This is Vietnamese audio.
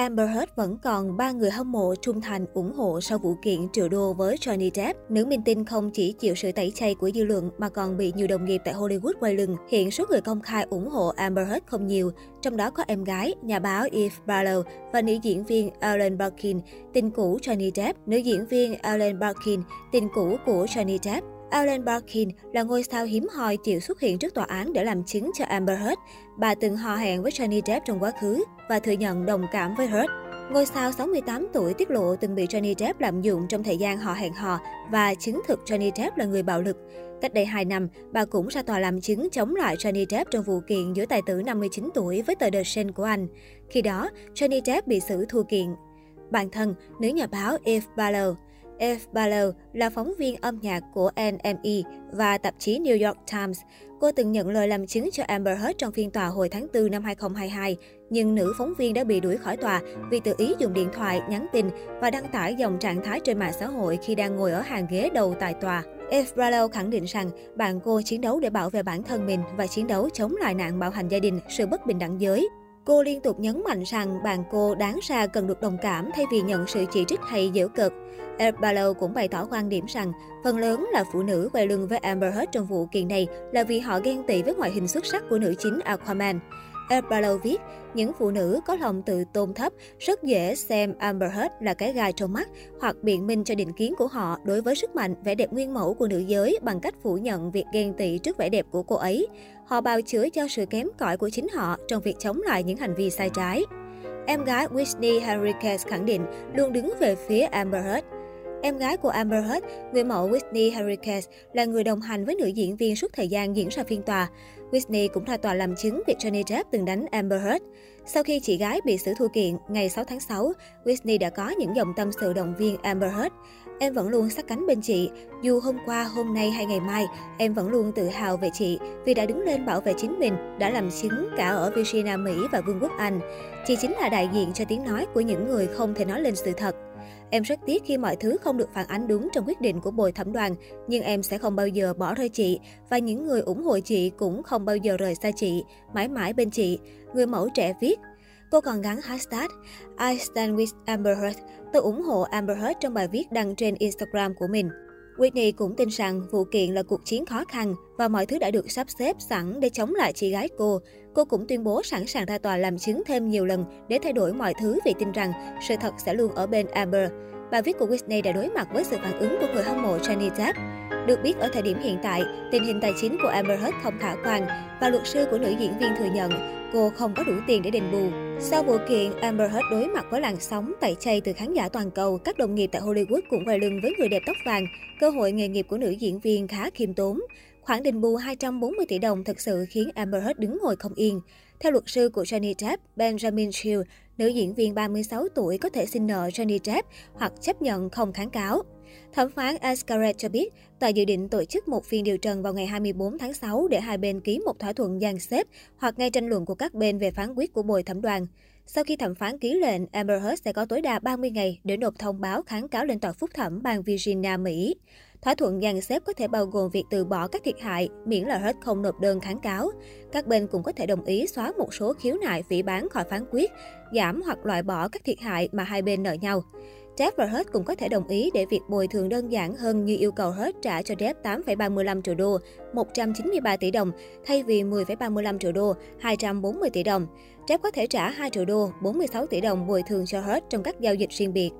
Amber Heard vẫn còn ba người hâm mộ trung thành ủng hộ sau vụ kiện triệu đô với Johnny Depp. Nữ minh tinh không chỉ chịu sự tẩy chay của dư luận mà còn bị nhiều đồng nghiệp tại Hollywood quay lưng. Hiện số người công khai ủng hộ Amber Heard không nhiều, trong đó có em gái, nhà báo Eve Barlow và nữ diễn viên Ellen Barkin, tình cũ Johnny Depp, nữ diễn viên Ellen Barkin, tình cũ của Johnny Depp. Ellen Barkin là ngôi sao hiếm hoi chịu xuất hiện trước tòa án để làm chứng cho Amber Heard. Bà từng hò hẹn với Johnny Depp trong quá khứ và thừa nhận đồng cảm với Heard. Ngôi sao 68 tuổi tiết lộ từng bị Johnny Depp lạm dụng trong thời gian họ hẹn hò và chứng thực Johnny Depp là người bạo lực. Cách đây 2 năm, bà cũng ra tòa làm chứng chống lại Johnny Depp trong vụ kiện giữa tài tử 59 tuổi với tờ The Sun của anh. Khi đó, Johnny Depp bị xử thua kiện. Bản thân, nữ nhà báo Eve Barlow Eve Barlow là phóng viên âm nhạc của NME và tạp chí New York Times. Cô từng nhận lời làm chứng cho Amber Heard trong phiên tòa hồi tháng 4 năm 2022, nhưng nữ phóng viên đã bị đuổi khỏi tòa vì tự ý dùng điện thoại, nhắn tin và đăng tải dòng trạng thái trên mạng xã hội khi đang ngồi ở hàng ghế đầu tại tòa. Eve Barlow khẳng định rằng bạn cô chiến đấu để bảo vệ bản thân mình và chiến đấu chống lại nạn bạo hành gia đình, sự bất bình đẳng giới. Cô liên tục nhấn mạnh rằng bạn cô đáng ra cần được đồng cảm thay vì nhận sự chỉ trích hay giễu cợt. Eric Barlow cũng bày tỏ quan điểm rằng phần lớn là phụ nữ quay lưng với Amber Heard trong vụ kiện này là vì họ ghen tị với ngoại hình xuất sắc của nữ chính Aquaman. Ed viết, những phụ nữ có lòng tự tôn thấp rất dễ xem Amber Heard là cái gai trong mắt hoặc biện minh cho định kiến của họ đối với sức mạnh, vẻ đẹp nguyên mẫu của nữ giới bằng cách phủ nhận việc ghen tị trước vẻ đẹp của cô ấy. Họ bào chữa cho sự kém cỏi của chính họ trong việc chống lại những hành vi sai trái. Em gái Whitney Henriquez khẳng định luôn đứng về phía Amber Heard. Em gái của Amber Heard, người mẫu Whitney Henriquez, là người đồng hành với nữ diễn viên suốt thời gian diễn ra phiên tòa. Whitney cũng ra tòa làm chứng việc Johnny Depp từng đánh Amber Heard. Sau khi chị gái bị xử thua kiện, ngày 6 tháng 6, Whitney đã có những dòng tâm sự động viên Amber Heard. Em vẫn luôn sát cánh bên chị. Dù hôm qua, hôm nay hay ngày mai, em vẫn luôn tự hào về chị vì đã đứng lên bảo vệ chính mình, đã làm chứng cả ở Virginia, Mỹ và Vương quốc Anh. Chị chính là đại diện cho tiếng nói của những người không thể nói lên sự thật. Em rất tiếc khi mọi thứ không được phản ánh đúng trong quyết định của bồi thẩm đoàn, nhưng em sẽ không bao giờ bỏ rơi chị và những người ủng hộ chị cũng không bao giờ rời xa chị, mãi mãi bên chị. Người mẫu trẻ viết, Cô còn gắn hashtag I stand with Amber Heard. Tôi ủng hộ Amber Heard trong bài viết đăng trên Instagram của mình. Whitney cũng tin rằng vụ kiện là cuộc chiến khó khăn và mọi thứ đã được sắp xếp sẵn để chống lại chị gái cô. Cô cũng tuyên bố sẵn sàng ra tòa làm chứng thêm nhiều lần để thay đổi mọi thứ vì tin rằng sự thật sẽ luôn ở bên Amber. Bài viết của Whitney đã đối mặt với sự phản ứng của người hâm mộ Johnny Depp. Được biết ở thời điểm hiện tại, tình hình tài chính của Amber Heard không khả quan và luật sư của nữ diễn viên thừa nhận cô không có đủ tiền để đền bù. Sau vụ kiện, Amber Heard đối mặt với làn sóng tẩy chay từ khán giả toàn cầu, các đồng nghiệp tại Hollywood cũng quay lưng với người đẹp tóc vàng. Cơ hội nghề nghiệp của nữ diễn viên khá khiêm tốn. Khoản đền bù 240 tỷ đồng thực sự khiến Amber Heard đứng ngồi không yên. Theo luật sư của Johnny Depp, Benjamin Chiu, nữ diễn viên 36 tuổi có thể xin nợ Johnny Depp hoặc chấp nhận không kháng cáo. Thẩm phán Escaret cho biết, tòa dự định tổ chức một phiên điều trần vào ngày 24 tháng 6 để hai bên ký một thỏa thuận dàn xếp hoặc ngay tranh luận của các bên về phán quyết của bồi thẩm đoàn. Sau khi thẩm phán ký lệnh, Amber Heard sẽ có tối đa 30 ngày để nộp thông báo kháng cáo lên tòa phúc thẩm bang Virginia, Mỹ. Thỏa thuận dàn xếp có thể bao gồm việc từ bỏ các thiệt hại, miễn là Heard không nộp đơn kháng cáo. Các bên cũng có thể đồng ý xóa một số khiếu nại phỉ bán khỏi phán quyết, giảm hoặc loại bỏ các thiệt hại mà hai bên nợ nhau. Depp và Hurt cũng có thể đồng ý để việc bồi thường đơn giản hơn như yêu cầu Hurt trả cho Depp 8,35 triệu đô, 193 tỷ đồng, thay vì 10,35 triệu đô, 240 tỷ đồng. Depp có thể trả 2 triệu đô, 46 tỷ đồng bồi thường cho Hurt trong các giao dịch riêng biệt.